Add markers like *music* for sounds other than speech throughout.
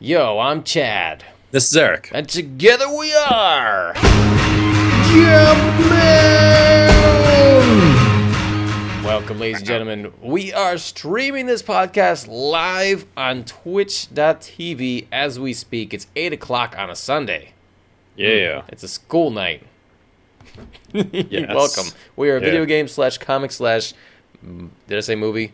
Yo, I'm Chad. This is Eric. And together we are. Welcome, ladies and gentlemen. We are streaming this podcast live on twitch.tv as we speak. It's 8 o'clock on a Sunday. Yeah. It's a school night. *laughs* Yes. Welcome. We are a Yeah. video game slash comic slash. mm, Did I say movie?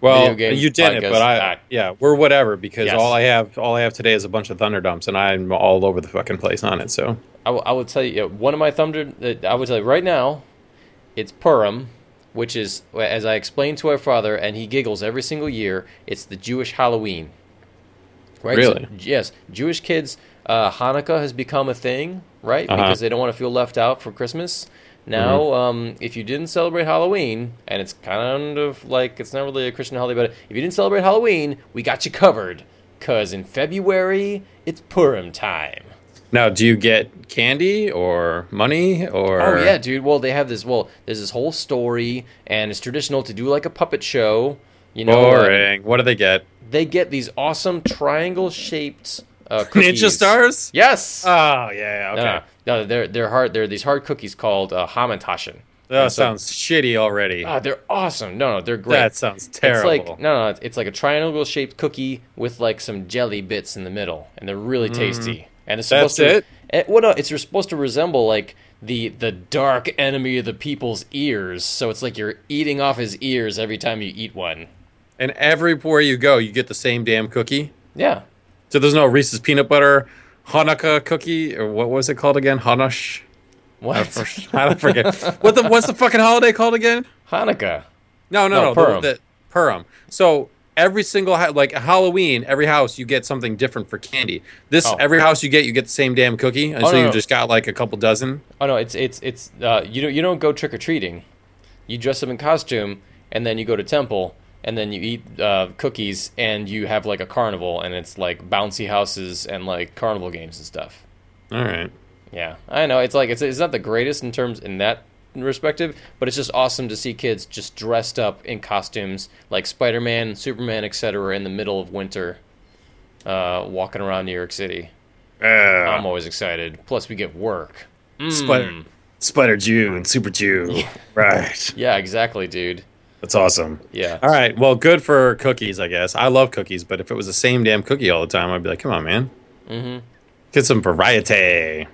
Well, you didn't, podcast. but I Ah. yeah, we're whatever because Yes. all I have all I have today is a bunch of thunder dumps and I'm all over the fucking place on it. So I would tell you, one of my thunder. Uh, I would tell you right now, it's Purim, which is, as I explained to our father, and he giggles every single year. It's the Jewish Halloween. Right? So, Really? yes, Jewish kids. Uh, Hanukkah has become a thing, right? Uh-huh. Because they don't want to feel left out for Christmas. Now, Mm-hmm. um, if you didn't celebrate Halloween, and it's kind of like it's not really a Christian holiday, but if you didn't celebrate Halloween, we got you covered. Cause in February it's Purim time. now, do you get candy or money or? Oh yeah, dude. Well, they have this. Well, there's this whole story, and it's traditional to do like a puppet show. You know, uh, boring. what do they get? they get these awesome triangle-shaped uh, *laughs* cookies. Ninja stars? Yes. Oh yeah, yeah, okay. no, no, they're they're hard. They're these hard cookies called uh, Hamantaschen. that so- sounds shitty already. Ah, they're awesome. No, no, they're great. that sounds terrible. It's like no, no, it's like a triangle-shaped cookie with like some jelly bits in the middle, and they're really tasty. And it's Mm. That's supposed to. it? eh, well, no, it's supposed to resemble like the the dark enemy of the people's ears. So it's like you're eating off his ears every time you eat one. and everywhere you go, you get the same damn cookie. Yeah. So there's no Reese's peanut butter Hanukkah cookie or what was it called again? Hanush. What? *laughs* I don't forget. what the what's the fucking holiday called again? Hanukkah. No, no, No, no. Purim. The, the Purim. So every single like Halloween, every house you get something different for candy. This Oh. every house you get, you get the same damn cookie, and Oh, so no, you no. just got like a couple dozen. Oh no, it's it's it's uh, you don't you don't go trick or treating. You dress up in costume and then you go to temple and then you eat uh, cookies and you have like a carnival and it's like bouncy houses and like carnival games and stuff. All right. Yeah, I know it's like it's it's not the greatest in terms in that perspective, but it's just awesome to see kids just dressed up in costumes like Spider Man, Superman, etc. in the middle of winter, uh, walking around New York City. I'm always excited. Plus, we get work. Mm. Spider, Spider Jew and Super Jew. *laughs* Right. Yeah, exactly, dude. That's awesome. Yeah. All right. Well, good for cookies, I guess. I love cookies, but if it was the same damn cookie all the time, I'd be like, come on, man. Mm-hmm. Get some variety.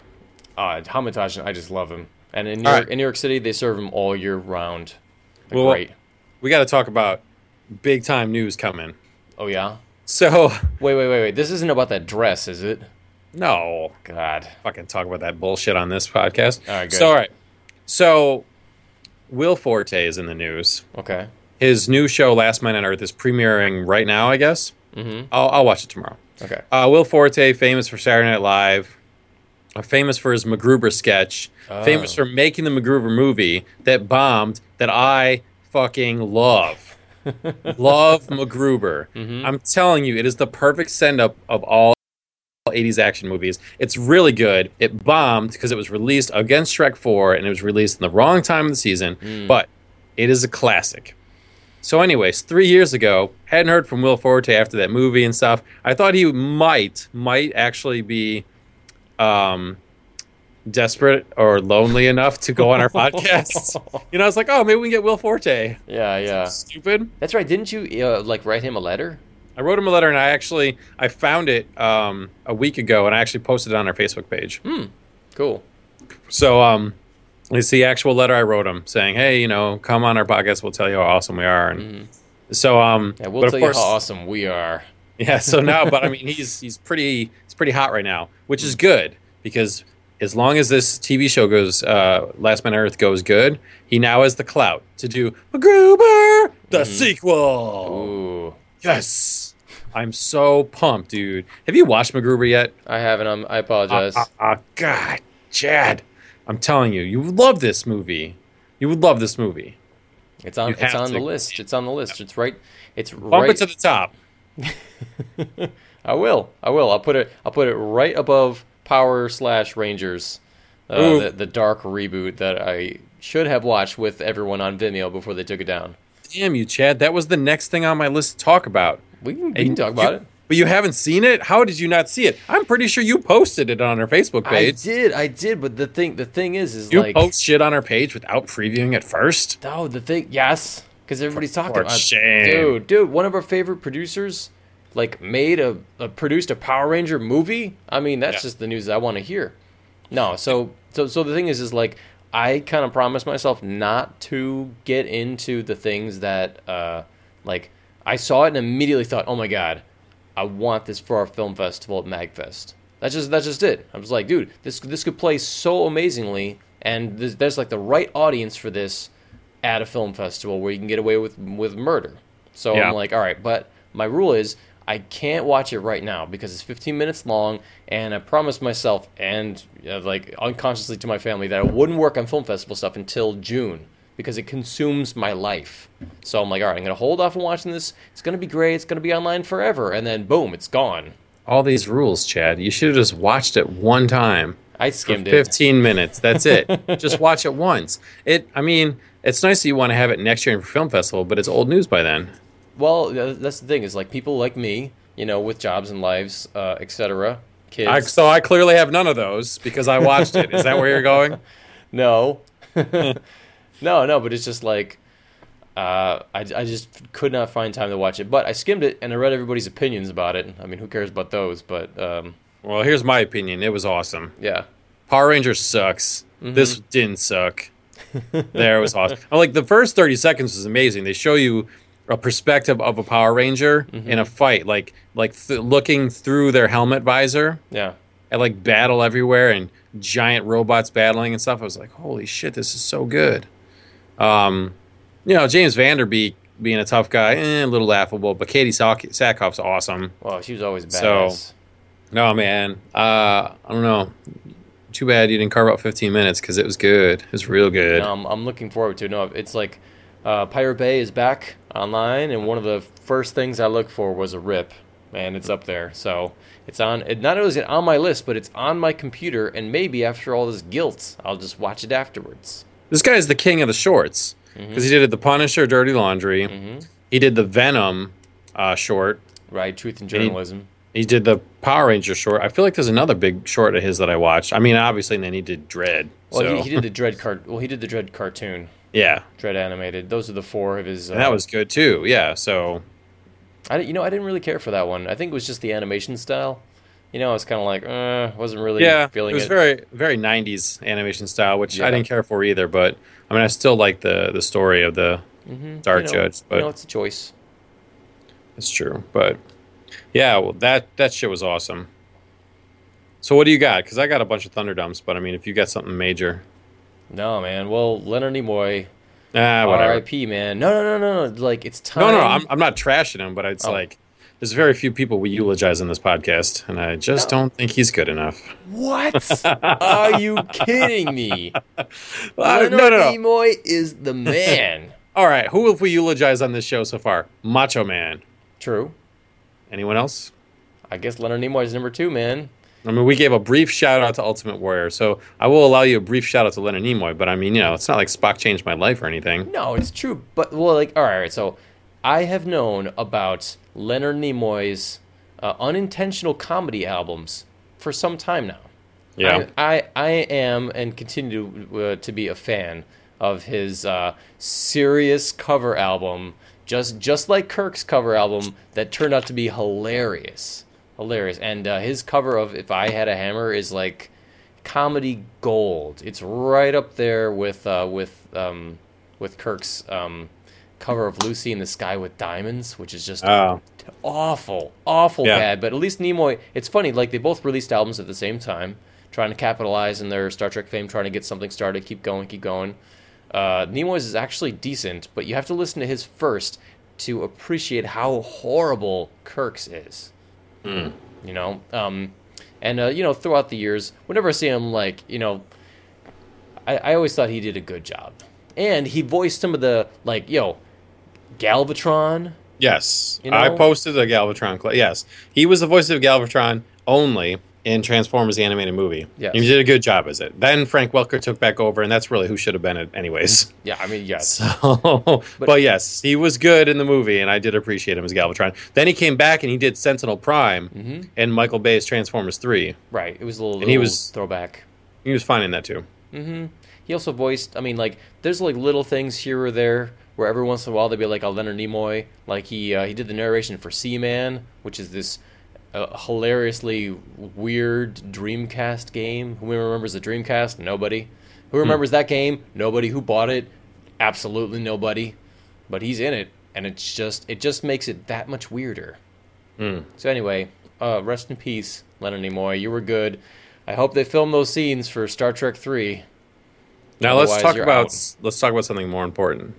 Uh, Hamantaschen, I just love him. And in New, York, right. in New York City, they serve them all year round. They're Well, great. We got to talk about big time news coming. Oh yeah. So, *laughs* Wait, wait, wait, wait. This isn't about that dress, is it? no, God. fucking talk about that bullshit on this podcast. All right, good. So, all right. So, Will Forte is in the news. Okay. His new show, Last Man on Earth, is premiering right now, I guess. Mm-hmm. I'll, I'll watch it tomorrow. Okay. Uh, Will Forte, famous for Saturday Night Live, uh, famous for his MacGruber sketch, Oh. famous for making the MacGruber movie that bombed that I fucking love. *laughs* love MacGruber. Mhm. I'm telling you, it is the perfect send up of all 80s action movies. It's really good. It bombed because it was released against Shrek 4 and it was released in the wrong time of the season, Mm. but it is a classic. So, anyways, three years ago, hadn't heard from Will Forte after that movie and stuff. I thought he might, might actually be um, desperate or lonely enough to go on our *laughs* podcast. You know, I was like, oh, maybe we can get Will Forte. Yeah, yeah. Stupid. That's right. Didn't you uh, like write him a letter? I wrote him a letter and I actually I found it um, a week ago and I actually posted it on our Facebook page. Hmm. Cool. So um, it's the actual letter I wrote him saying, hey, you know, come on our podcast. We'll tell you how awesome we are. And so um, Yeah, we'll tell course, you how awesome we are. yeah. So now, *laughs* but I mean, he's he's pretty he's pretty hot right now, which is good because as long as this TV show goes, uh, Last Man on Earth goes good, he now has the clout to do MacGruber the sequel. Mm-hmm. Ooh. Yes. I'm so pumped, dude. Have you watched MacGruber yet? I haven't. Um, I apologize. Ah, ah, ah, God, Chad. I'm telling you, you would love this movie. You would love this movie. it's on. you It's on to- the list. It's on the list. It's right. It's Bump right. it to the top. *laughs* I will. I will. I'll put it. I'll put it right above Power slash Rangers, uh, the, the dark reboot that I should have watched with everyone on Vimeo before they took it down. Damn you, Chad. That was the next thing on my list to talk about. We can, we can talk about you- it. but you haven't seen it. How did you not see it? I'm pretty sure you posted it on our Facebook page. I did, I did, but the thing, the thing is, is You like, post shit on our page without previewing it first. oh, the thing, yes, because everybody's talking about, shame. dude, dude, one of our favorite producers, like, made a, a produced a Power Ranger movie. I mean, that's Yeah. just the news I want to hear. No, so, so, so the thing is, is like, I kind of promised myself not to get into the things that, uh, like, I saw it and immediately thought, oh my god, I want this for our film festival at Magfest. That's just that's just it. I was like, dude, this this could play so amazingly, and there's, there's like the right audience for this at a film festival where you can get away with with murder. So Yeah. I'm like, all right, but my rule is I can't watch it right now because it's 15 minutes long, and I promised myself and uh, like unconsciously to my family that I wouldn't work on film festival stuff until June because it consumes my life. So I'm like, all right, I'm gonna hold off on watching this. It's gonna be great. It's gonna be online forever, and then boom, it's gone. All these rules, Chad. You should have just watched it one time. I skimmed it. 15 minutes. That's it. *laughs* Just watch it once. It. I mean, it's nice that you want to have it next year for film festival, but it's old news by then. Well, that's the thing is like people like me, you know, with jobs and lives, uh, etc. Kids. I, so I clearly have none of those because I watched it. Is that where you're going? *laughs* No, *laughs* no, no. But it's just like uh, I, I just could not find time to watch it. But I skimmed it and I read everybody's opinions about it. I mean, who cares about those? But um, Well, here's my opinion. It was awesome. yeah, Power Rangers sucks. Mm-hmm. This didn't suck. there it was awesome. *laughs* I'm like the first 30 seconds was amazing. They show you a perspective of a Power Ranger Mm-hmm. in a fight, like like th- looking through their helmet visor yeah. at like battle everywhere and giant robots battling and stuff. I was like, holy shit, this is so good. Um, you know, James Van Der Beek being a tough guy, eh, a little laughable, but Katie Sack- Sackhoff's awesome. Well, she was always bad. So- No, man. Uh, I don't know. Too bad you didn't carve out 15 minutes because it was good. It was real good. No, I'm, I'm looking forward to it. No, it's like uh, Pirate Bay is back online, and one of the first things I looked for was a rip, and it's up there. So it's on. It, not only is it on my list, but it's on my computer, and maybe after all this guilt, I'll just watch it afterwards. This guy is the king of the shorts because he did the Punisher, Dirty Laundry. Mhm. He did the Venom uh, short. Right? Truth and He- journalism. He did the Power Ranger short. I feel like there's another big short of his that I watched. I mean, obviously, and then he did Dread. Well, so he, he did the *laughs* Dread cart. Well, he did the Dread cartoon, yeah, Dread animated. Those are the four of his. Uh, and that was good too. Yeah, so I, you know, I didn't really care for that one. I think it was just the animation style. You know, I was kind of like, uh, wasn't really feeling. yeah, it was it. very very 90s animation style, which Yeah. I didn't care for either. But I mean, I still like the the story of the Mhm. Dark you know, Judge. But you know, it's a choice. It's true, but yeah, well, that that shit was awesome. So what do you got? Because I got a bunch of Thunderdumps, but I mean, if you got something major, No, man. Well, Leonard Nimoy, ah, whatever. R.I.P. Man. No, no, no, no, no. Like it's time. No, no, I'm I'm not trashing him, but it's Oh. like there's very few people we eulogize in this podcast, and I just No. don't think he's good enough. What? *laughs* Are you kidding me? Uh, Leonard no, no, no. Nimoy is the man. *laughs* All right, who have we eulogized on this show so far? Macho Man. True. Anyone else? I guess Leonard Nimoy is number two, man. I mean, we gave a brief shout out to Ultimate Warrior, so I will allow you a brief shout out to Leonard Nimoy. But I mean, you know, it's not like Spock changed my life or anything. No, it's true. But well, like, all right, all right. So, I have known about Leonard Nimoy's uh, unintentional comedy albums for some time now. Yeah. I, I, I am and continue to, uh, to be a fan of his uh, serious cover album, just just like Kirk's cover album that turned out to be hilarious, hilarious. And uh, his cover of "If I Had a Hammer" is like comedy gold. It's right up there with uh, with um, with Kirk's um, cover of "Lucy in the Sky with Diamonds," which is just Oh. awful, awful Yeah. bad. But at least Nimoy, it's funny. Like they both released albums at the same time, trying to capitalize in their Star Trek fame, trying to get something started, keep going, keep going. Uh, Nimoy's is actually decent, but you have to listen to his first to appreciate how horrible Kirk's is. You know, um, and uh, you know, throughout the years, whenever I see him, like you know, I, I always thought he did a good job, and he voiced some of the like, yo, Galvatron. Yes, You I posted a Galvatron clip. Yes, he was the voice of Galvatron only, in Transformers the animated movie. Yes. You did a good job as it. Then Frank Welker took back over, and that's really who should have been it, anyways. *laughs* Yeah, I mean, yes. So, *laughs* but, yes, he was good in the movie, and I did appreciate him as Galvatron. Then he came back and he did Sentinel Prime Mhm. and Michael Bay's Transformers Three. Right. It was a little, And he was- throwback. He was fine in that too. hmm He also voiced. I mean, like, there's like little things here or there where every once in a while they'd be like a Leonard Nimoy. Like he uh, he did the narration for Seaman, which is this uh, hilariously weird Dreamcast game. Who remembers the Dreamcast? Nobody. Who remembers that game? Nobody. Who bought it? Absolutely nobody. But he's in it, and it's just it just makes it that much weirder. Mm. So anyway, uh, rest in peace, Leonard Nimoy. You were good. I hope they film those scenes for Star Trek Three. Now let's talk about out. let's talk about something more important.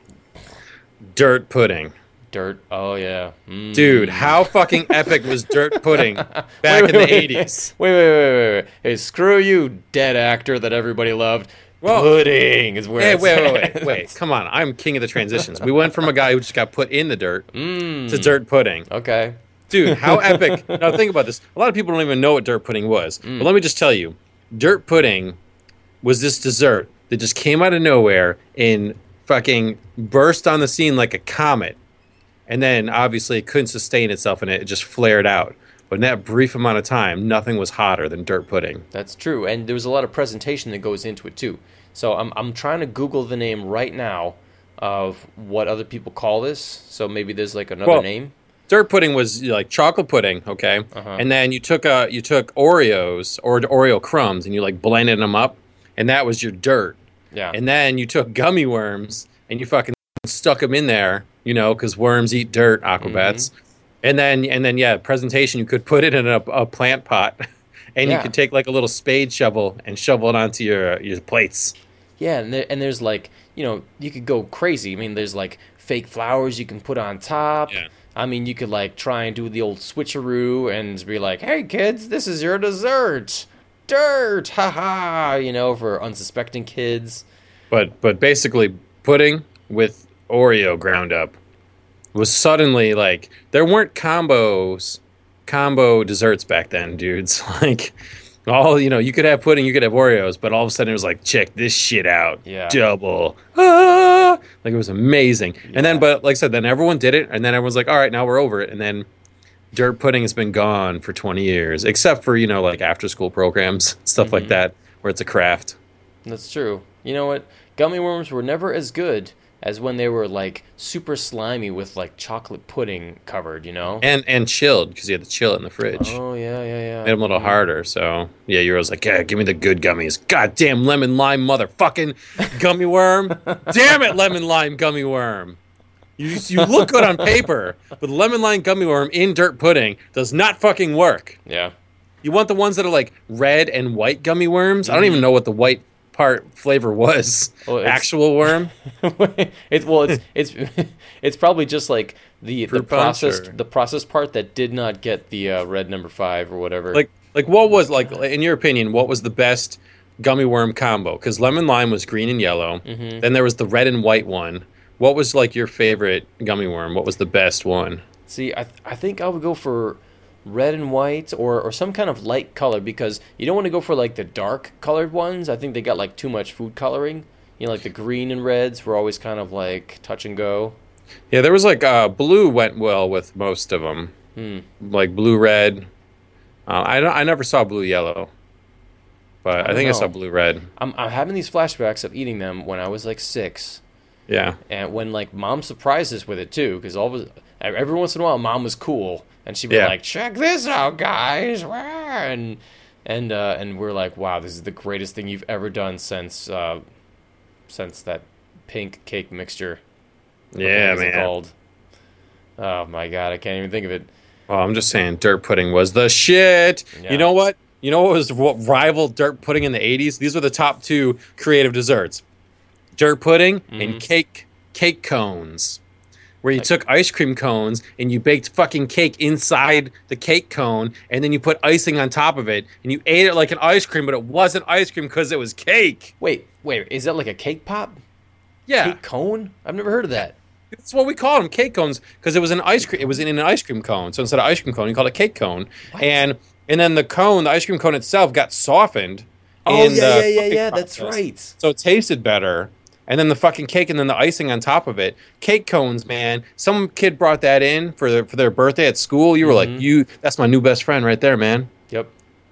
Dirt pudding. Dirt. Oh yeah, Mm. Dude, how fucking epic was Dirt *laughs* Pudding back Wait, in the wait, wait. 80s? Wait, wait, wait, wait, wait. Hey, screw you, dead actor that everybody loved. Well- Pudding is where. Hey, it's wait, wait, at. wait, wait. *laughs* Come on. I'm king of the transitions. We went from a guy who just got put in the dirt Mm. to Dirt Pudding. Okay. Dude, how *laughs* epic. Now, think about this. A lot of people don't even know what Dirt Pudding was. Mm. But let me just tell you Dirt Pudding was this dessert that just came out of nowhere and fucking burst on the scene like a comet. And then obviously it couldn't sustain itself and it just flared out. But in that brief amount of time, nothing was hotter than Dirt Pudding. That's true, and there was a lot of presentation that goes into it too. So I'm I'm trying to Google the name right now of what other people call this. So maybe there's like another Well, name. Dirt pudding was like chocolate pudding, okay, Uh-huh. and then you took uh you took Oreos or Oreo crumbs and you like blended them up, and that was your dirt. Yeah. And then you took gummy worms and you fucking stuck them in there, you know, because worms eat dirt, aquabats. Mm-hmm. And then and then yeah, presentation you could put it in a, a plant pot, *laughs* and you Yeah. could take like a little spade shovel and shovel it onto your your plates. Yeah, and, there, and there's like, you know, you could go crazy. I mean, there's like fake flowers you can put on top. Yeah. I mean, you could like try and do the old switcheroo and be like, hey kids, this is your dessert. Dirt, haha, you know, for unsuspecting kids. But but basically pudding with Oreo ground up was suddenly like there weren't combos combo desserts back then, dudes. *laughs* Like all you know, you could have pudding, you could have Oreos, but all of a sudden it was like, check this shit out. Yeah. Double. Ah! Like it was amazing. And then but like I said, then everyone did it, and then everyone's like, all right, now we're over it. And then dirt pudding has been gone for 20 years, except for, you know, like after school programs, stuff Mm-hmm. like that, where it's a craft. That's true. You know what? Gummy worms were never as good as when they were like super slimy with like chocolate pudding covered, you know? and and chilled because you had to chill it in the fridge. oh, yeah, yeah, yeah. Made them a little harder. So yeah, you was like, yeah, give me the good gummies. Goddamn lemon lime motherfucking gummy worm. *laughs* Damn it, lemon lime gummy worm. You you look good on paper, but lemon lime gummy worm in dirt pudding does not fucking work. Yeah. You want the ones that are like red and white gummy worms. I don't even mm-hmm. know what the white part flavor was. It's- Actual worm. *laughs* it's well, it's it's *laughs* it's probably just like the the Fruit punch, processed or- the processed part that did not get the uh, red number five or whatever. Like like what was like in your opinion what was the best gummy worm combo? Because lemon lime was green and yellow. Mhm. Then there was the red and white one. What was like your favorite gummy worm? What was the best one? See, I I think I would go for red and white or or some kind of light color because you don't want to go for like the dark colored ones. I think they got like too much food coloring. You know, like the green and reds were always kind of like touch and go. Yeah, there was like uh, blue went well with most of them. Hmm. Like blue red. Uh, I don't, I never saw blue yellow, but I, don't think I saw blue red. I'm I'm having these flashbacks of eating them when I was like six. Yeah. and when like mom surprised us with it too because all every once in a while mom was cool and she'd be Yeah. like check this out guys and and uh, and we're like wow this is the greatest thing you've ever done since uh, since that pink cake mixture Yeah, heck is it man. called oh my god I can't even think of it Well, I'm just saying, dirt pudding was the shit. Yeah. You know what? You know what was what rivaled dirt pudding in the 80s? These were the top two creative desserts: dirt pudding Mm-hmm. and cake cake cones. Where you took ice cream cones and you baked fucking cake inside the cake cone, and then you put icing on top of it, and you ate it like an ice cream, but it wasn't ice cream because it was cake. wait wait is that like a cake pop Yeah, cake cone I've never heard of that That's what we called them, cake cones, because it was an ice cream. It was in an ice cream cone. So instead of ice cream cone, you called it cake cone. What? And and then the cone, the ice cream cone itself, got softened. Oh in yeah, the yeah, yeah, yeah. That's right. So it tasted better. And then the fucking cake, and then the icing on top of it. Cake cones, man. Some kid brought that in for their for their birthday at school. You were Mhm. like, you. That's my new best friend right there, man. Yep.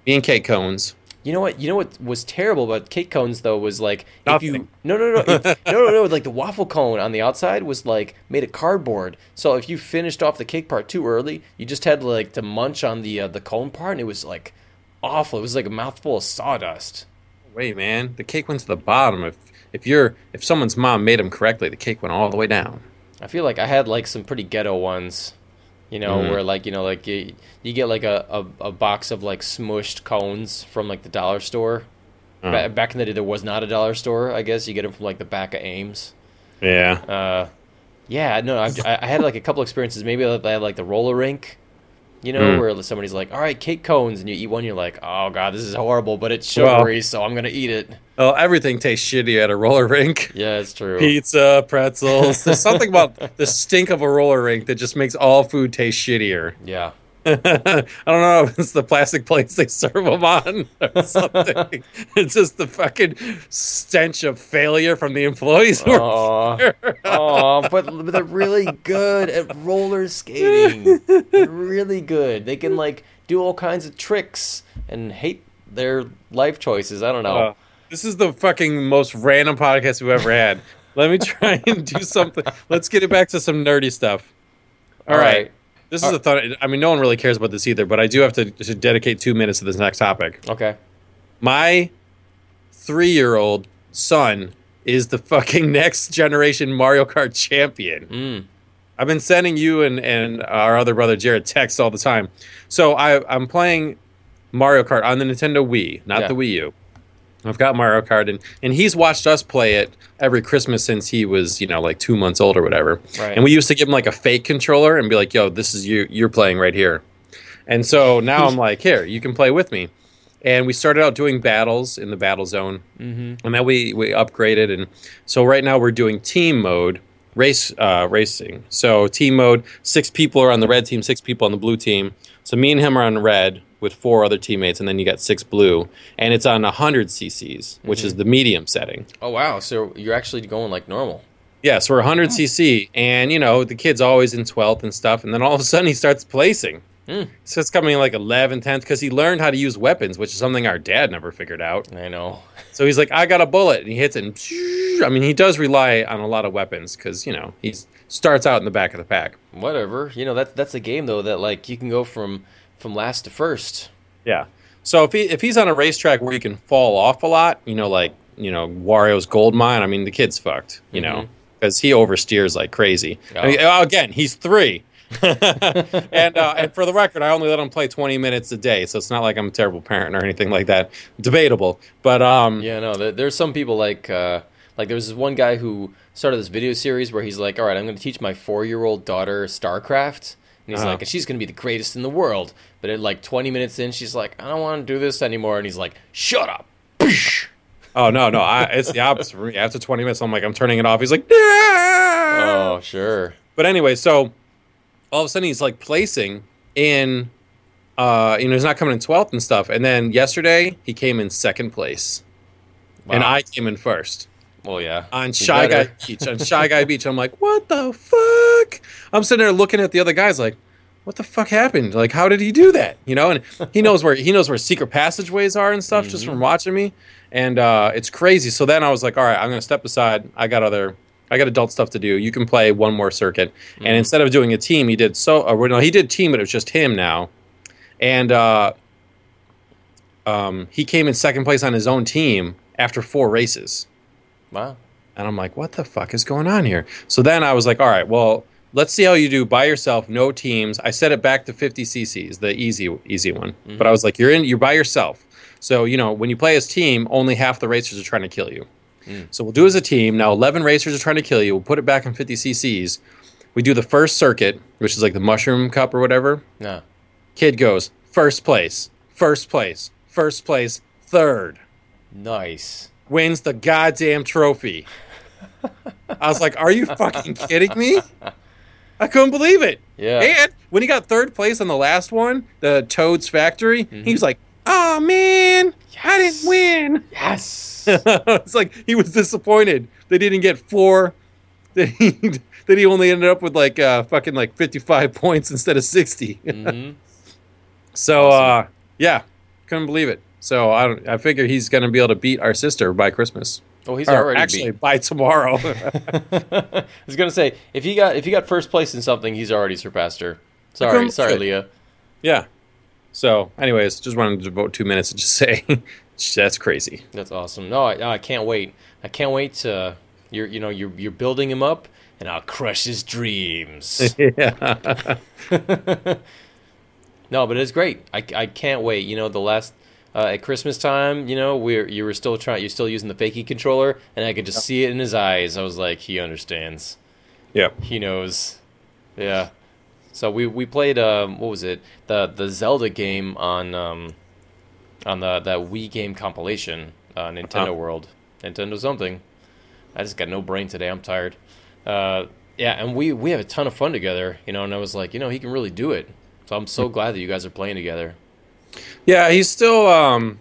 Me and cake cones. You know what? You know what was terrible about cake cones though was like if you *laughs* no no no if, no no no like the waffle cone on the outside was like made of cardboard. So if you finished off the cake part too early, you just had like to munch on the uh, the cone part, and it was like awful. It was like a mouthful of sawdust. Wait, man. The cake went to the bottom. If if you're if someone's mom made them correctly, the cake went all the way down. I feel like I had like some pretty ghetto ones, you know, Mhm. where like you know like you, you get like a, a, a box of like smushed cones from like the dollar store. Uh, Ba- back in the day, there was not a dollar store. I guess you get them from like the back of Ames. yeah. Uh, yeah, no, I, I had like a couple experiences. Maybe I had like the roller rink, you know, Mm. where somebody's like, "All right, cake cones," and you eat one, you're like, "Oh god, this is horrible," but it's Well- sugary, so I'm gonna eat it. Oh, everything tastes shitty at a roller rink. *laughs* Yeah, it's true. Pizza, pretzels. There's *laughs* something about the stink of a roller rink that just makes all food taste shittier. *laughs* Yeah, I don't know if it's the plastic plates they serve them on or something. it's just the fucking stench of failure from the employees. who are Aw. there. Oh, but but they're really good at roller skating. They're really good. They can like do all kinds of tricks and hate their life choices. I don't know. Uh, this is the fucking most random podcast we've ever had. Let me try and do something. Let's get it back to some nerdy stuff. All right. This is All a thought. I mean, no one really cares about this either, but I do have to, to dedicate two minutes to this next topic. Okay. My three year old son is the fucking next generation Mario Kart champion. Mm. I've been sending you and, and our other brother Jared texts all the time. So I, I'm playing Mario Kart on the Nintendo Wii, not Yeah. the Wii U. I've got Mario Kart, and, and he's watched us play it every Christmas since he was, you know, like two months old or whatever. Right. And we used to give him like a fake controller and be like, yo, this is you, you're playing right here. And so now I'm like, here, you can play with me. And we started out doing battles in the battle zone Mm-hmm. and then we we upgraded and so right now we're doing team mode race uh, racing so team mode six people are on the red team six people on the blue team so me and him are on red with four other teammates and then you got six blue and it's on 100 cc's which is the medium setting Oh wow! So you're actually going like normal. yeah so we're 100 cc and you know the kid's always in 12th and stuff and then all of a sudden he starts placing Mm. so it's coming like 11 10th because he learned how to use weapons which is something our dad never figured out I know. So he's like, I got a bullet, and he hits it. And I mean, he does rely on a lot of weapons because you know he starts out in the back of the pack. Whatever. You know that's that's a game though that like you can go from from last to first. Yeah. So if he if he's on a racetrack where he can fall off a lot, you know, like you know Wario's gold mine. I mean, the kid's fucked. You know, Mhm. because he oversteers like crazy. I mean, Oh. again, he's three. *laughs* and uh, and for the record, I only let him play 20 minutes a day, so it's not like I'm a terrible parent or anything like that. Debatable, but um, Yeah, no. There, there's some people like uh, like there was this one guy who started this video series where he's like, all right, I'm going to teach my four year old daughter StarCraft, and he's Uh-huh. like, she's going to be the greatest in the world. But at like 20 minutes in, she's like, I don't want to do this anymore, and he's like, shut up. oh no, no, I, it's the opposite for me. After 20 minutes, I'm like, I'm turning it off. He's like, "Ah!" Oh, sure. But anyway, so all of a sudden he's like placing in, uh, you know, he's not coming in 12th and stuff. And then yesterday he came in second place, and I came in first Well, yeah. on Shy Guy. Beach. On Shy Guy Beach, I'm like, what the fuck? I'm sitting there looking at the other guys like. What the fuck happened? Like, how did he do that? You know, and he knows where he knows where secret passageways are and stuff just Mm-hmm. from watching me, and uh, it's crazy. So then I was like, all right, I'm gonna step aside. I got other, I got adult stuff to do. You can play one more circuit, Mm-hmm. and instead of doing a team, he did so. Or no, he did team, but it was just him now, and uh, um, he came in second place on his own team after four races. Wow. And I'm like, what the fuck is going on here? So then I was like, all right, well, let's see how you do by yourself, no teams. I set it back to 50 cc's, the easy easy one. Mm-hmm. But I was like, you're in, you're by yourself. So you know, when you play as team, only half the racers are trying to kill you. Mm. So we'll do as a team. Now 11 racers are trying to kill you. We'll put it back in 50 cc's. We do the first circuit, which is like the mushroom cup or whatever. Yeah. Kid goes first place, first place, first place, third Nice. Wins the goddamn trophy. I was like, "Are you fucking kidding me?" I couldn't believe it. Yeah. And when he got third place on the last one, the Toad's Factory, he was like, "Oh man, I didn't win." Yes. *laughs* it's like he was disappointed they didn't get four. *laughs* That he that he only ended up with like uh, fucking like fifty five points instead of 60 *laughs* Mhm. So Awesome. uh, yeah, couldn't believe it. So I. I figure he's gonna be able to beat our sister by Christmas. Oh, he's Or already actually beat. by tomorrow. *laughs* *laughs* I was gonna say if he got if he got first place in something, he's already surpassed her. Sorry, sorry, Leah. yeah. So, anyways, just wanted to devote two minutes to just *laughs* say that's crazy. That's awesome. No, I, I can't wait. I can't wait to you're you know you're you're building him up, and I'll crush his dreams. yeah. no, but it's great. I, I can't wait. You know, the last uh, at Christmas time, you know, we're you were still trying, you're still using the fakie controller, and I could just see it in his eyes. I was like, he understands. yeah. He knows. Yeah. So we we played um what was it the the Zelda game on um on the that Wii game compilation uh, Nintendo Oh. World Nintendo something. I just got no brain today. I'm tired. Uh, yeah, and we we have a ton of fun together. You know, and I was like, you know, he can really do it. So I'm so glad that you guys are playing together. Yeah, he's still, um,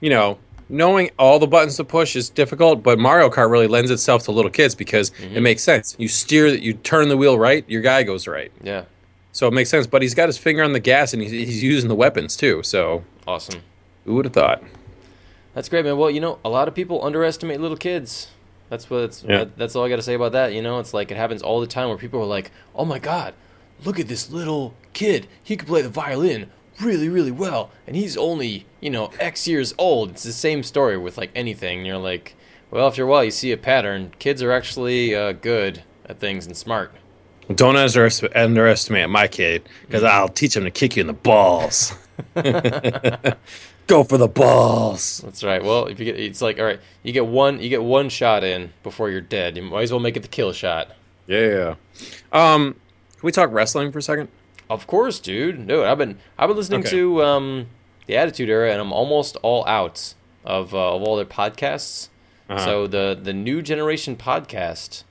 you know, knowing all the buttons to push is difficult, but Mario Kart really lends itself to little kids because it makes sense. You steer, that you turn the wheel right, your guy goes right. Yeah, So it makes sense. But he's got his finger on the gas and he's, he's using the weapons too. So awesome. who would have thought? That's great, man. Well, you know, a lot of people underestimate little kids. That's what it's, Yeah. that's all I got to say about that. You know, it's like it happens all the time where people are like, "Oh my god, look at this little kid. He could play the violin really, really well, and he's only, you know, X years old." It's the same story with like anything. You're like, well, after a while, you see a pattern. Kids are actually uh, good at things and smart. Don't underestimate, underestimate my kid because I'll teach him to kick you in the balls. *laughs* Go for the balls. That's right. Well, if you get, it's like, all right, you get one, you get one shot in before you're dead. You might as well make it the kill shot. Yeah. Um, can we talk wrestling for a second? Of course, dude. Dude, I've been I've been listening Okay. to um, the Attitude Era, and I'm almost all out of uh, of all their podcasts. Uh-huh. So the the new generation podcast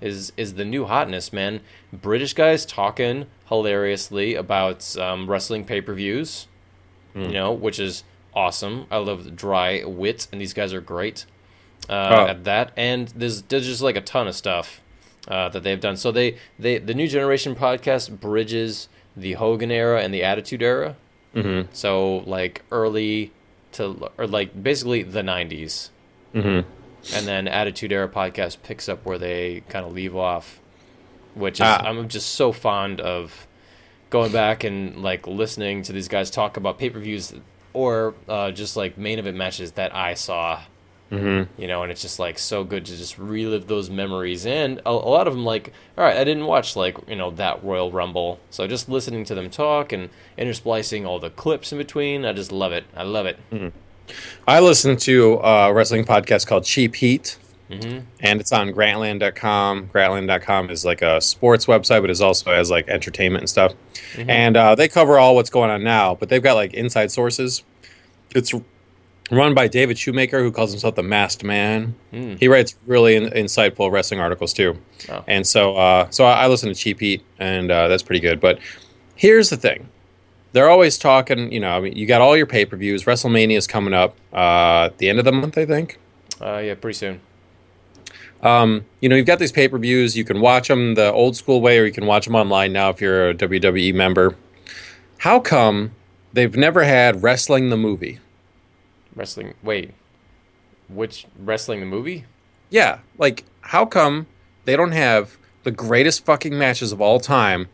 is is the new hotness, man. British guys talking hilariously about um, wrestling pay per views, Hmm. you know, which is awesome. I love the dry wit, and these guys are great uh, Oh. at that. And there's there's just like a ton of stuff uh, that they've done. So they they the new generation podcast bridges the Hogan era and the Attitude era. Mm-hmm. So like early to or like basically the '90s, Mm-hmm. and then Attitude Era podcast picks up where they kind of leave off, which is Ah. I'm just so fond of going back and like listening to these guys talk about pay per views or uh, just like main event matches that I saw. Mm-hmm. You know, and it's just like so good to just relive those memories. And a, a lot of them, like, all right, I didn't watch like you know that Royal Rumble, so just listening to them talk and intersplicing all the clips in between, I just love it. I love it. I listen to a wrestling podcast called Cheap Heat, hmm and it's on Grantland.com. Grantland.com is like a sports website, but it also has like entertainment and stuff. And uh, they cover all what's going on now, but they've got like inside sources. It's run by David Shoemaker, who calls himself the Masked Man. Mm. He writes really in, insightful wrestling articles too. Oh. And so, uh, so I, I listen to Cheap Heat, and uh, that's pretty good. But here's the thing: they're always talking. You know, I mean, you got all your pay per views. WrestleMania is coming up uh, at the end of the month, I think. Uh, yeah, pretty soon. Um, you know, you've got these pay per views. You can watch them the old school way, or you can watch them online now if you're a WWE member. How come they've never had wrestling the movie? Wrestling. Wait, which wrestling the movie? Yeah, like how come they don't have the greatest fucking matches of all time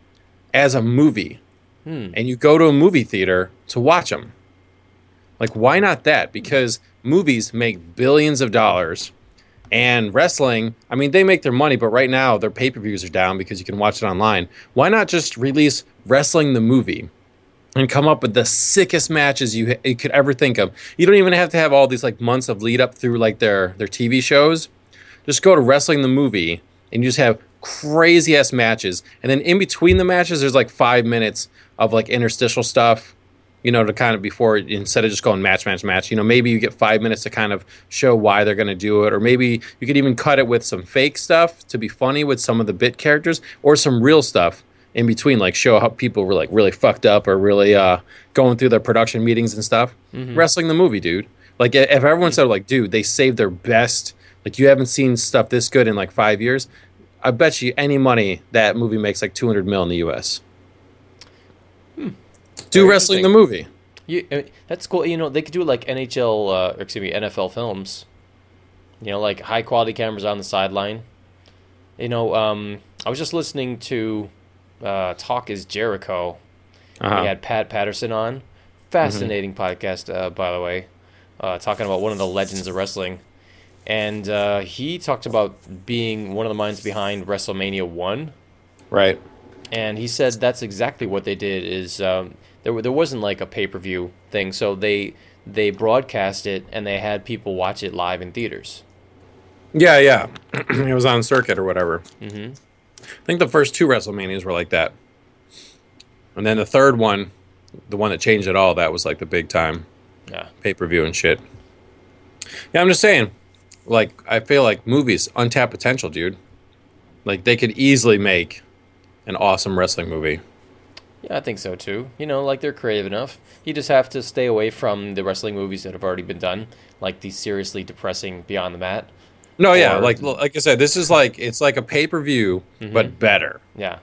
as a movie, Hmm. and you go to a movie theater to watch them? Like, why not that? Because movies make billions of dollars, and wrestling, I mean, they make their money, but right now their pay per views are down because you can watch it online. Why not just release wrestling the movie? And come up with the sickest matches you, you could ever think of. You don't even have to have all these like months of lead up through like their their TV shows. Just go to wrestling the movie and you just have crazy ass matches. And then in between the matches, there's like five minutes of like interstitial stuff. You know, to kind of before instead of just going match, match, match. You know, maybe you get five minutes to kind of show why they're going to do it, or maybe you could even cut it with some fake stuff to be funny with some of the bit characters, or some real stuff in between, like show how people were like really fucked up or really uh, going through their production meetings and stuff. Wrestling the movie, dude. Like if everyone said like, dude, they saved their best. Like you haven't seen stuff this good in like five years. I bet you any money that movie makes like 200 mil in the U.S. Do Very wrestling the movie. You, I mean, that's cool. You know, they could do like NHL, uh, or excuse me, NFL films. You know, like high quality cameras on the sideline. You know, um, I was just listening to uh, Talk is Jericho. Uh-huh. We had Pat Patterson on. Fascinating podcast, uh, by the way. Uh, talking about one of the legends of wrestling. And uh, he talked about being one of the minds behind WrestleMania 1 Right. and he said that's exactly what they did is um, there there wasn't like a pay-per-view thing so they they broadcast it and they had people watch it live in theaters Yeah, yeah. *clears throat* it was on circuit or whatever. hmm I think the first two WrestleManias were like that. And then the third one, the one that changed it all, that was like the big time yeah pay per view and shit. Yeah, I'm just saying. Like, I feel like movies, untapped potential, dude. Like, they could easily make an awesome wrestling movie. yeah i think so too you know like they're creative enough you just have to stay away from the wrestling movies that have already been done like the seriously depressing beyond the mat No, yeah, Or- like like I said, this is like it's like a pay per view, mm-hmm. but better yeah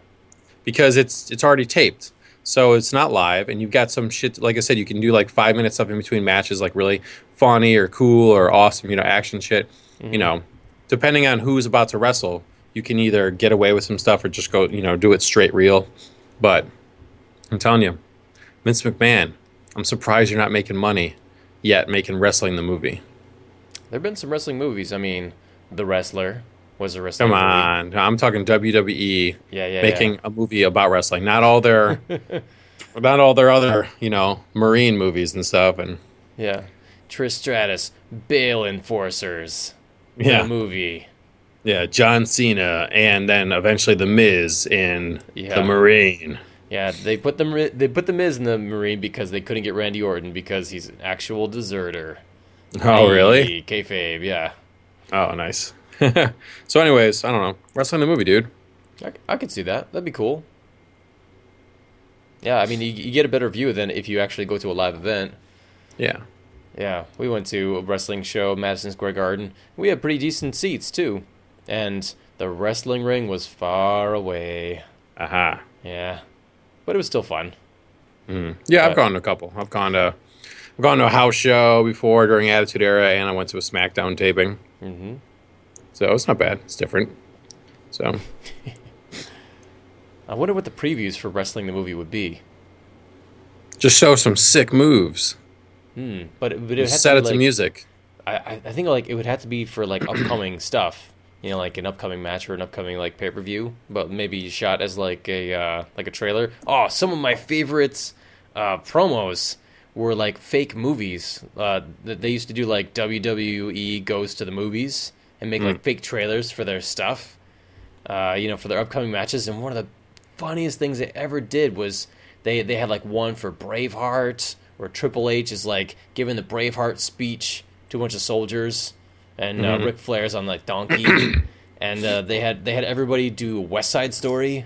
because it's it's already taped, so it's not live, and you've got some shit. Like I said, you can do like five minutes stuff in between matches, like really funny or cool or awesome, you know, action shit. Mm-hmm. You know, depending on who's about to wrestle, you can either get away with some stuff or just go, you know, do it straight real. But I'm telling you, Vince McMahon, I'm surprised you're not making money yet making wrestling the movie. there have been some wrestling movies i mean the wrestler was a wrestler. Come on, I'm talking WWE yeah yeah making yeah. a movie about wrestling, not all their, *laughs* not all their other, you know, Marine movies and stuff. And yeah Trish Stratus, Bail Enforcers, yeah, the movie. yeah, John Cena, and then eventually the Miz in Yeah. the Marine. Yeah, they put them they put the Miz in the Marine because they couldn't get Randy Orton because he's an actual deserter. Oh, really? Kayfabe, yeah. Oh, nice. *laughs* so, anyways, I don't know, wrestling the movie, dude. I, I could see that. That'd be cool. Yeah, I mean, you, you get a better view than if you actually go to a live event. Yeah, Yeah, we went to a wrestling show, Madison Square Garden. We had pretty decent seats too, and the wrestling ring was far away. aha. Yeah, but it was still fun. Mm. Yeah, I've gone to a couple. I've gone to, I've gone to a house show before during Attitude Era, and I went to a SmackDown taping. Hmm So it's not bad. It's different. So *laughs* I wonder what the previews for wrestling the movie would be. just show some sick moves. Hmm. But it, but it would have Set to it be to music. I, I I think like it would have to be for like upcoming *clears throat* stuff. You know, like an upcoming match or an upcoming like pay per view, but maybe shot as like a uh, like a trailer. Oh, some of my favorites uh, promos were like fake movies. Uh, that they used to do like WWE goes to the movies and make like fake trailers for their stuff. Uh, you know, for their upcoming matches. And one of the funniest things they ever did was they they had like one for Braveheart where Triple H is like giving the Braveheart speech to a bunch of soldiers, and uh, Ric Flair's on like donkey, *coughs* and uh, they had they had everybody do West Side Story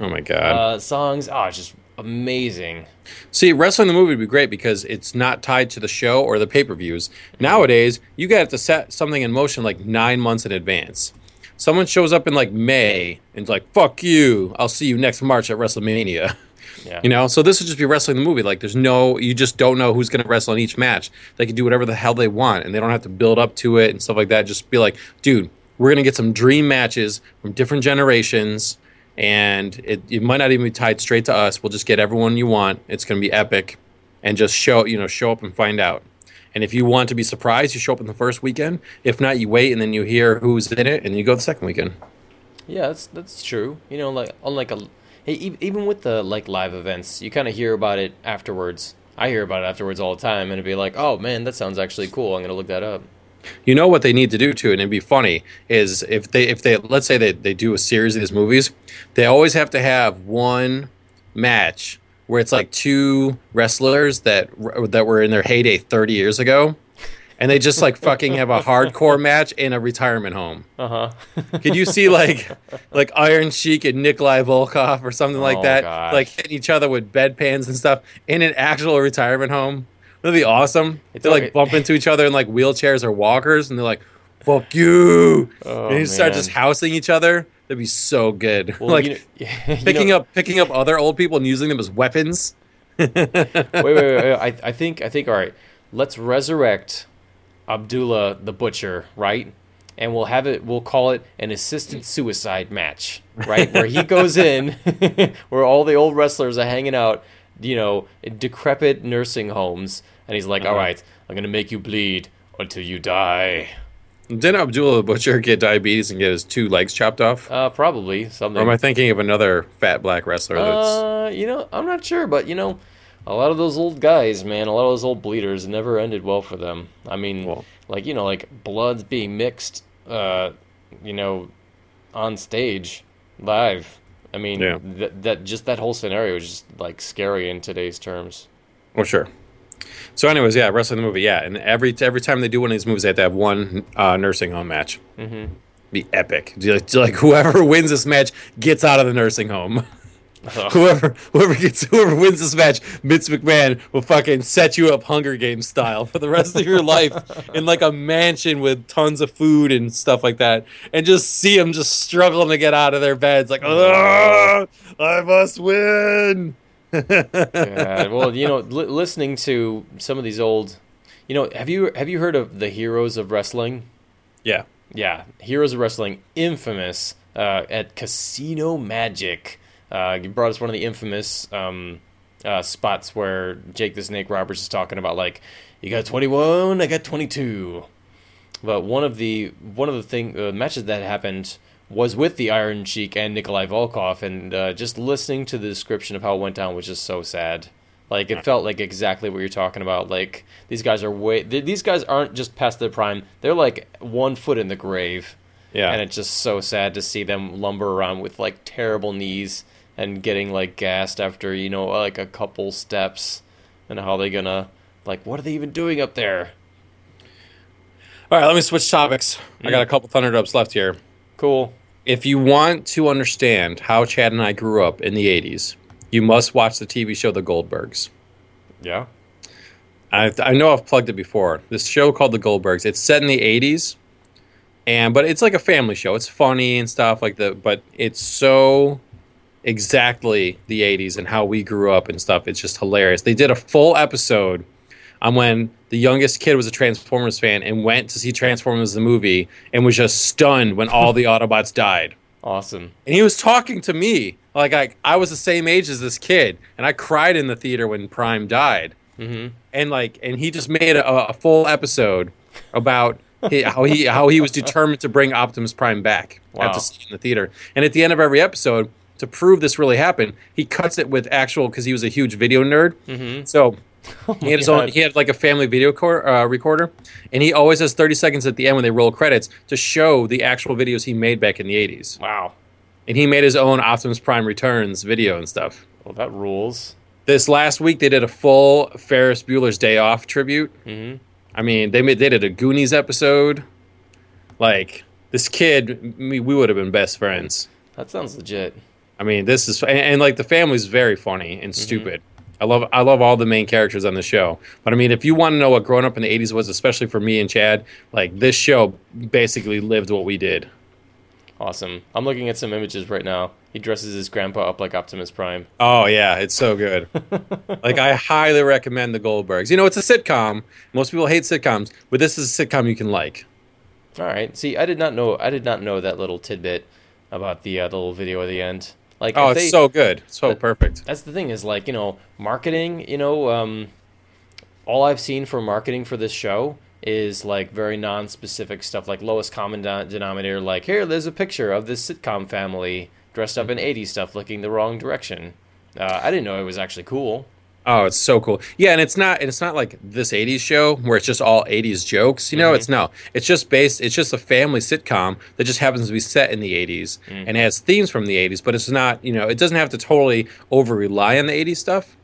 Oh my god. uh, songs. Oh, it's just amazing. See, wrestling the movie would be great because it's not tied to the show or the pay per views. Nowadays, you got to set something in motion like nine months in advance. Someone shows up in like May and is like, "Fuck you! I'll see you next March at WrestleMania." *laughs* Yeah, You know, so this would just be wrestling the movie. Like, there's no, you just don't know who's going to wrestle in each match. They can do whatever the hell they want, and they don't have to build up to it and stuff like that. Just be like, dude, we're going to get some dream matches from different generations, and it, it might not even be tied straight to us. We'll just get everyone you want. It's going to be epic, and just show, you know, show up and find out. And if you want to be surprised, you show up in the first weekend. If not, you wait and then you hear who's in it, and you go the second weekend. Yeah, that's that's true. You know, like unlike a, hey, even with the like live events, you kind of hear about it afterwards. I hear about it afterwards all the time, and it'd be like, oh man, that sounds actually cool. I'm gonna look that up. You know what they need to do too, and it'd be funny is if they if they let's say they, they do a series of these movies, they always have to have one match where it's like two wrestlers that that were in their heyday 30 years ago, and they just like fucking have a hardcore *laughs* match in a retirement home. Uh huh. Could you see like like Iron Sheik and Nikolai Volkoff or something like Oh, that, gosh. like hitting each other with bedpans and stuff in an actual retirement home? That'd be awesome. It's they like okay. bump into each other in like wheelchairs or walkers, and they're like, "Fuck you!" Oh, and you start just housing each other. That'd be so good. *laughs* Well, like *laughs* you know, picking know- up picking up other old people and using them as weapons. *laughs* wait, wait, wait, wait. I, I think, I think. All right, let's resurrect Abdullah the Butcher, right? And we'll have it. We'll call it an assisted suicide match, right? Where he goes in, where all the old wrestlers are hanging out, you know, decrepit nursing homes, and he's like, "All Uh-huh. right, I'm gonna make you bleed until you die." Didn't Abdullah the Butcher get diabetes and get his two legs chopped off? Uh, probably something. Or am I thinking of another fat black wrestler that's Uh, you know, I'm not sure, but you know, a lot of those old guys, man, a lot of those old bleeders never ended well for them. I mean, Well- like you know, like bloods being mixed, uh, you know, on stage, live. I mean, Yeah. that that just that whole scenario is just like scary in today's terms. Well, sure. So, anyways, yeah, wrestling the movie, yeah, and every every time they do one of these movies, they have to have one uh, nursing home match. Mm-hmm. Be epic. Like, like whoever *laughs* wins this match gets out of the nursing home. *laughs* *laughs* whoever whoever gets whoever wins this match, Vince McMahon will fucking set you up Hunger Games style for the rest of your life *laughs* in like a mansion with tons of food and stuff like that, and just see them just struggling to get out of their beds, like, "Ah, I must win. *laughs* Yeah, well, you know, li- listening to some of these old, you know, have you have you heard of the heroes of wrestling? Yeah. Yeah, Heroes of Wrestling, infamous uh, at Casino Magic. Uh, you brought us one of the infamous um, uh, spots where Jake the Snake Roberts is talking about like, you got 21, I got 22. But one of the one of the thing uh, matches that happened was with the Iron Sheik and Nikolai Volkoff, and uh, just listening to the description of how it went down was just so sad. Like it felt like exactly what you're talking about. Like these guys are way. th- These guys aren't just past their prime. They're like one foot in the grave. Yeah. And it's just so sad to see them lumber around with like terrible knees and getting like gassed after you know like a couple steps. And how they gonna like? What are they even doing up there? All right, let me switch topics. I got a mm. couple Thunder Dubs left here. Cool. If you want to understand how Chad and I grew up in the 80s, you must watch the TV show The Goldbergs. Yeah. I, I know I've plugged it before. This show called The Goldbergs. It's set in the 80s, and but it's like a family show. It's funny and stuff like that, but it's so exactly the 80s and how we grew up and stuff. It's just hilarious. They did a full episode on when the youngest kid was a Transformers fan and went to see Transformers the movie and was just stunned when all the *laughs* Autobots died. Awesome. And he was talking to me like I, I was the same age as this kid, and I cried in the theater when Prime died. Mm-hmm. And like, and he just made a, a full episode about he, *laughs* how he how he was determined to bring Optimus Prime back Wow. after seeing in the theater. And at the end of every episode, to prove this really happened, he cuts it with actual because he was a huge video nerd. Mm-hmm. So *laughs* he had his own. He had like a family video cor- uh, recorder, and he always has thirty seconds at the end when they roll credits to show the actual videos he made back in the eighties. Wow. And he made his own Optimus Prime Returns video and stuff. Well, that rules. This last week they did a full Ferris Bueller's Day Off tribute. Mm-hmm. I mean, they made they did a Goonies episode. Like this kid, me, we would have been best friends. That sounds legit. I mean, this is and, and like the family's very funny and stupid. I love I love all the main characters on the show. But I mean, if you want to know what growing up in the '80s was, especially for me and Chad, like this show basically lived what we did. Awesome. I'm looking at some images right now. He dresses his grandpa up like Optimus Prime. Oh yeah, it's so good. *laughs* like I highly recommend the Goldbergs. You know, it's a sitcom. Most people hate sitcoms, but this is a sitcom you can like. All right. See, I did not know. I did not know that little tidbit about the, uh, the little video at the end. Like, Oh, it's they- so good, so But- perfect. That's the thing is like you know marketing. You know, um, all I've seen for marketing for this show is like very non-specific stuff, like lowest common de- denominator. Like here, there's a picture of this sitcom family dressed up in '80s stuff, looking the wrong direction. Uh, I didn't know it was actually cool. Oh, it's so cool. Yeah, and it's not and it's not like this 80s show where it's just all 80s jokes. You know, it's mm-hmm. no. It's just based it's just a family sitcom that just happens to be set in the 80s mm. and has themes from the 80s, but it's not, you know, it doesn't have to totally over rely on the 80s stuff.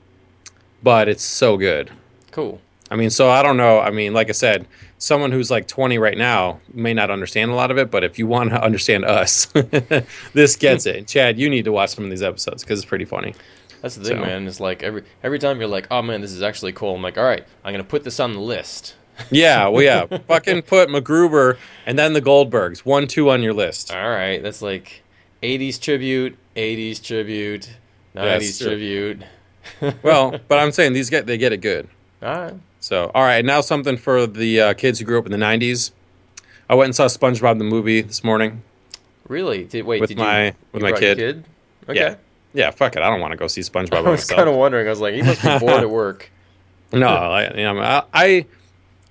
But it's so good. Cool. I mean, so I don't know. I mean, like I said, someone who's like 20 right now may not understand a lot of it, but if you want to *laughs* understand us, *laughs* this gets it. Chad, you need to watch some of these episodes because it's pretty funny. That's the thing, So- man. It's like every every time you're like, oh man, this is actually cool. I'm like, all right, I'm gonna put this on the list. Yeah, well, yeah. *laughs* Fucking put MacGruber and then the Goldbergs, one, two on your list. All right, that's like 80s tribute, 80s tribute, 90s Yes, tribute. *laughs* Well, but I'm saying these get they get it good. All right. So, all right, now something for the uh, kids who grew up in the '90s. I went and saw SpongeBob the movie this morning. Really? Did, wait, With did my- you, with you my your kid. Okay. Yeah, yeah. Fuck it, I don't want to go see *laughs* SpongeBob I was kind of wondering. I was like, he must be *laughs* bored at work. No, I, you know, I, I,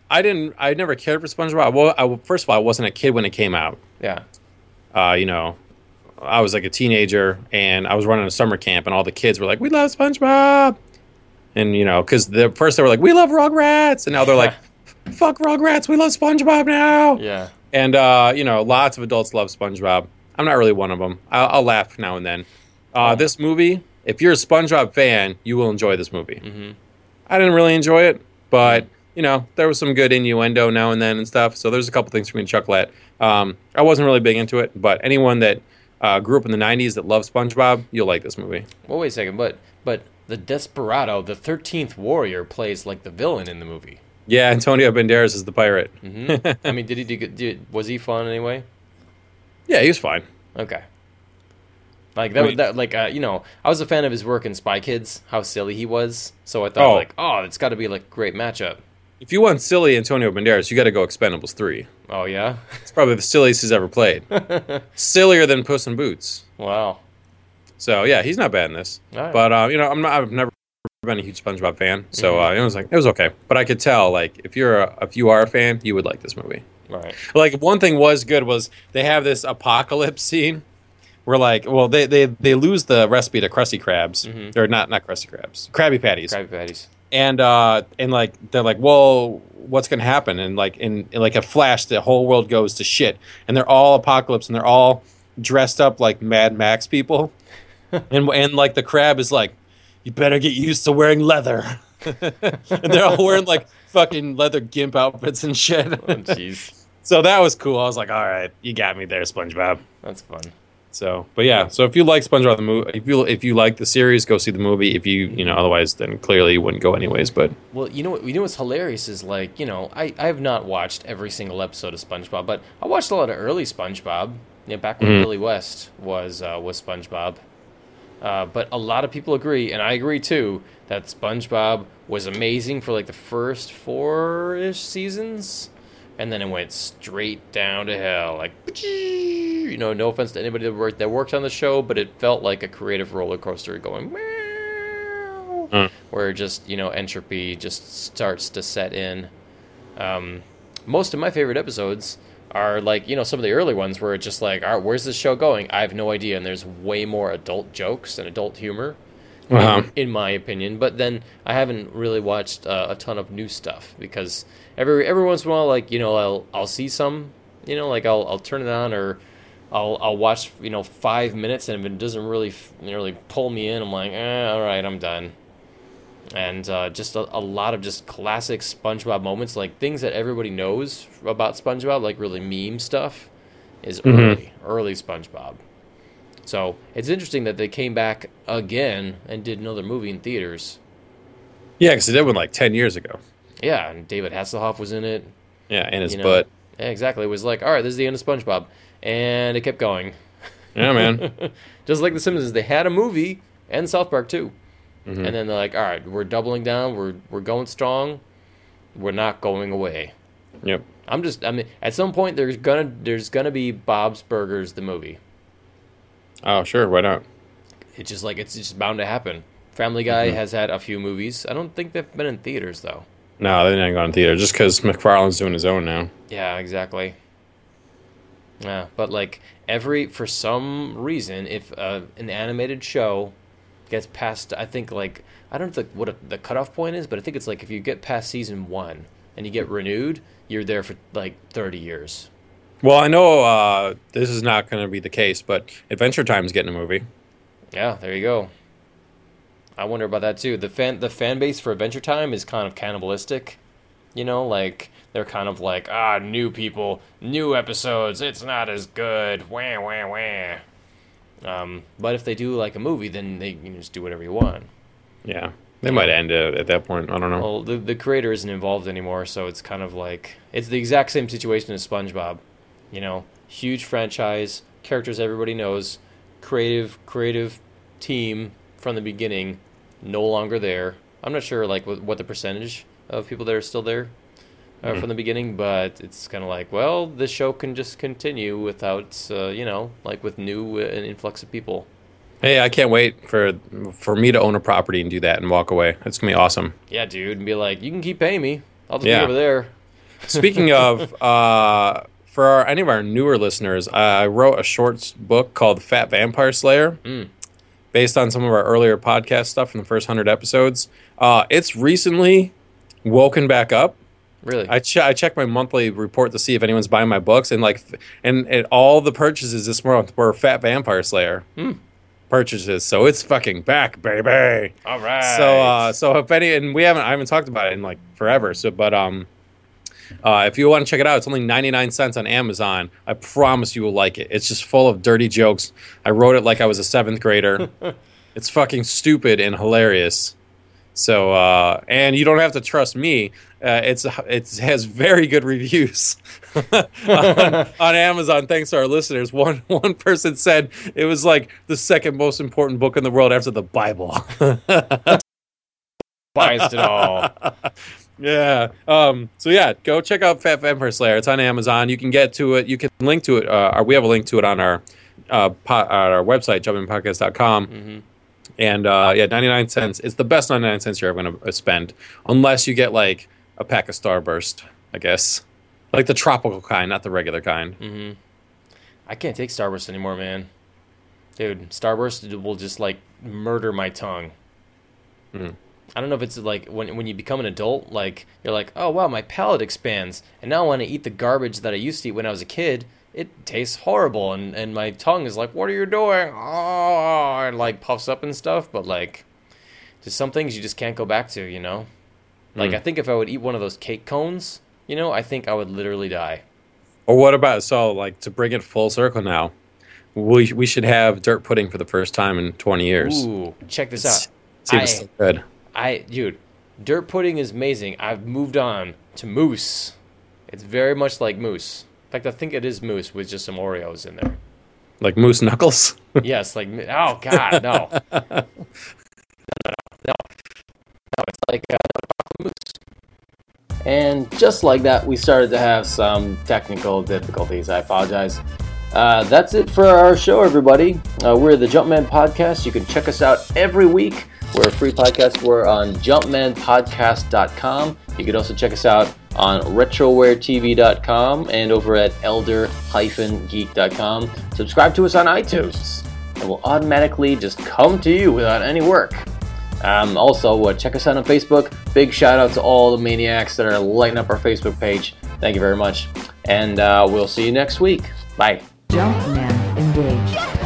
I didn't. I never cared for SpongeBob. Well, I, first of all, I wasn't a kid when it came out. Yeah. Uh, you know, I was like a teenager, and I was running a summer camp, and all the kids were like, "We love SpongeBob," and you know, because the first they were like, "We love Rugrats," and now they're like, *laughs* "Fuck Rugrats, we love SpongeBob now." Yeah. And uh, you know, lots of adults love SpongeBob. I'm not really one of them. I'll, I'll laugh now and then. Uh, this movie, if you're a SpongeBob fan, you will enjoy this movie. hmm I didn't really enjoy it, but you know, there was some good innuendo now and then and stuff. So there's a couple things for me to chuckle at. Um, I wasn't really big into it, but anyone that uh, grew up in the '90s that loves SpongeBob, you'll like this movie. Well, wait a second, but but the Desperado, the Thirteenth Warrior, plays like the villain in the movie. Yeah, Antonio Banderas is the pirate. hmm I mean, did he do? good- Did, was he fun anyway? *laughs* Yeah, he was fine. Okay. Like that, Wait. that like uh, you know, I was a fan of his work in Spy Kids, how silly he was. So I thought Oh. like, oh, it's got to be like great matchup. If you want silly Antonio Banderas, you got to go Expendables three. Oh yeah, *laughs* It's probably the silliest he's ever played. *laughs* Sillier than Puss in Boots. wow. So yeah, he's not bad in this. Right. But uh, you know, I'm not. I've never been a huge SpongeBob fan, so uh, it was like it was okay. But I could tell, like, if you're a, if you are a fan, you would like this movie. Right. Like one thing was good was they have this apocalypse scene where like, well, they they they lose the recipe to Krusty Krabs Mhm. or not not Krusty Krabs, Krabby Patties, Krabby Patties. and uh and like they're like, well, what's gonna happen? And like in, in like a flash, the whole world goes to shit, and they're all apocalypse, and they're all dressed up like Mad Max people, *laughs* and and like the crab is like, you better get used to wearing leather, *laughs* and they're all wearing like fucking leather gimp outfits and shit. Oh jeez, *laughs* so that was cool. I was like, all right, you got me there, SpongeBob. that's fun. So, but yeah, so if you like SpongeBob the movie, if you if you like the series, go see the movie. If you you know otherwise, then clearly you wouldn't go anyways. But Well, you know what? You know what's hilarious is like you know I I have not watched every single episode of SpongeBob, but I watched a lot of early SpongeBob. Yeah, back when Mhm. Billy West was uh, was SpongeBob. Uh, but a lot of people agree, and I agree too, that SpongeBob was amazing for like the first four ish seasons, and then it went straight down to hell. Like, you know, no offense to anybody that worked that worked on the show, but it felt like a creative roller coaster going. Meow, Mm. Where just you know entropy just starts to set in. Um, most of my favorite episodes are like you know some of the early ones where it's just like, all right, where's this show going? I have no idea, and there's way more adult jokes and adult humor, Uh-huh. in, in my opinion. But then I haven't really watched uh, a ton of new stuff because every every once in a while, like you know, I'll I'll see some, you know, like I'll I'll turn it on or. I'll, I'll watch you know five minutes and if it doesn't really really pull me in I'm like eh, all right I'm done and uh, just a, a lot of just classic SpongeBob moments, like things that everybody knows about SpongeBob, like really meme stuff, is Mhm. early, early SpongeBob. So it's interesting that they came back again and did another movie in theaters. yeah, because they did one like ten years ago. Yeah, and David Hasselhoff was in it. Yeah, and his You know. butt. Yeah, exactly. It was like, all right, this is the end of SpongeBob, and it kept going. Yeah, man. *laughs* Just like The Simpsons, they had a movie and South Park too. Mhm. and then they're like, "All right, we're doubling down. We're we're going strong. We're not going away." Yep. I'm just. I mean, at some point, there's gonna there's gonna be Bob's Burgers the movie. Oh, sure. Why not? It's just like it's just bound to happen. Family Guy Mhm. has had a few movies. I don't think they've been in theaters though. No, they didn't go in theater just because MacFarlane's doing his own now. Yeah, exactly. Yeah, but like every for some reason, if uh, an animated show gets past, I think like I don't know the, what a, the cutoff point is, but I think it's like if you get past season one and you get renewed, you're there for like thirty years. Well, I know uh, this is not going to be the case, but Adventure Time's getting a movie. Yeah, there you go. I wonder about that too. The fan the fan base for Adventure Time is kind of cannibalistic You know, like they're kind of like ah, new people, new episodes. It's not as good. Wah wah wah. Um, but if they do like a movie, then they can just do whatever you want. Yeah, they might end it at that point. I don't know. Well, the the creator isn't involved anymore, so it's kind of like it's the exact same situation as SpongeBob. You know, huge franchise, characters everybody knows, creative creative team from the beginning, no longer there. I'm not sure like what, what the percentage of people that are still there uh, Mhm. from the beginning, but it's kind of like, well, this show can just continue without, uh, you know, like with new uh, influx of people. Hey, I can't wait for for me to own a property and do that and walk away. It's gonna be awesome. Yeah, dude, and be like, you can keep paying me. I'll just Yeah. be over there. Speaking of, *laughs* uh, for our, any of our newer listeners, I wrote a short book called Fat Vampire Slayer, Mm. based on some of our earlier podcast stuff in the first hundred episodes. Uh, it's recently woken back up. Really? I, che- I checked my monthly report to see if anyone's buying my books, and like, and, and all the purchases this month were Fat Vampire Slayer Hmm. purchases. So it's fucking back, baby. All right. So uh, so if any, and we haven't, I haven't talked about it in like forever. So, but um, uh, if you want to check it out, it's only ninety nine cents on Amazon. I promise you will like it. It's just full of dirty jokes. I wrote it like I was a seventh grader. *laughs* it's fucking stupid and hilarious. So, uh, and you don't have to trust me. Uh, it's it has very good reviews *laughs* on, on Amazon. Thanks to our listeners. One one person said it was like the second most important book in the world after the Bible. *laughs* Biased it all. Yeah. Um, so yeah, go check out Fat Vampire Slayer. It's on Amazon. You can get to it. You can link to it. Uh, we have a link to it on our uh, po- on our website, jumpmanpodcast.com. hmm And uh, yeah, 99 cents. It's the best 99 cents you're ever going to spend. Unless you get like a pack of Starburst, I guess. Like the tropical kind, not the regular kind. hmm I can't take Starburst anymore, man. Dude, Starburst will just like murder my tongue. Mhm. I don't know if it's like when when you become an adult, like you're like, oh wow, my palate expands, and now when I eat the garbage that I used to eat when I was a kid, it tastes horrible, and and my tongue is like, what are you doing? Oh, and like puffs up and stuff. But like, just some things you just can't go back to, you know. Like Mm. I think if I would eat one of those cake cones, you know, I think I would literally die. Or what about, so like to bring it full circle now, we, we should have dirt pudding for the first time in 20 years. Ooh, check this out. Seems I- so good. I dude, dirt pudding is amazing. I've moved on to mousse. It's very much like mousse. In fact, I think it is mousse with just some Oreos in there. Like moose knuckles. *laughs* yes, like oh god, no, no, *laughs* no, no, no. It's like uh, mousse. And just like that, we started to have some technical difficulties. I apologize. Uh, that's it for our show, everybody. Uh, we're the Jumpman Podcast. You can check us out every week. We're a free podcast. We're on jumpmanpodcast.com. You can also check us out on retrowaretv.com and over at elder-geek.com. Subscribe to us on iTunes. It will automatically just come to you without any work. Um, also, uh, check us out on Facebook. Big shout out to all the maniacs that are lighting up our Facebook page. Thank you very much. And uh, we'll see you next week. Bye. Jumpman engaged.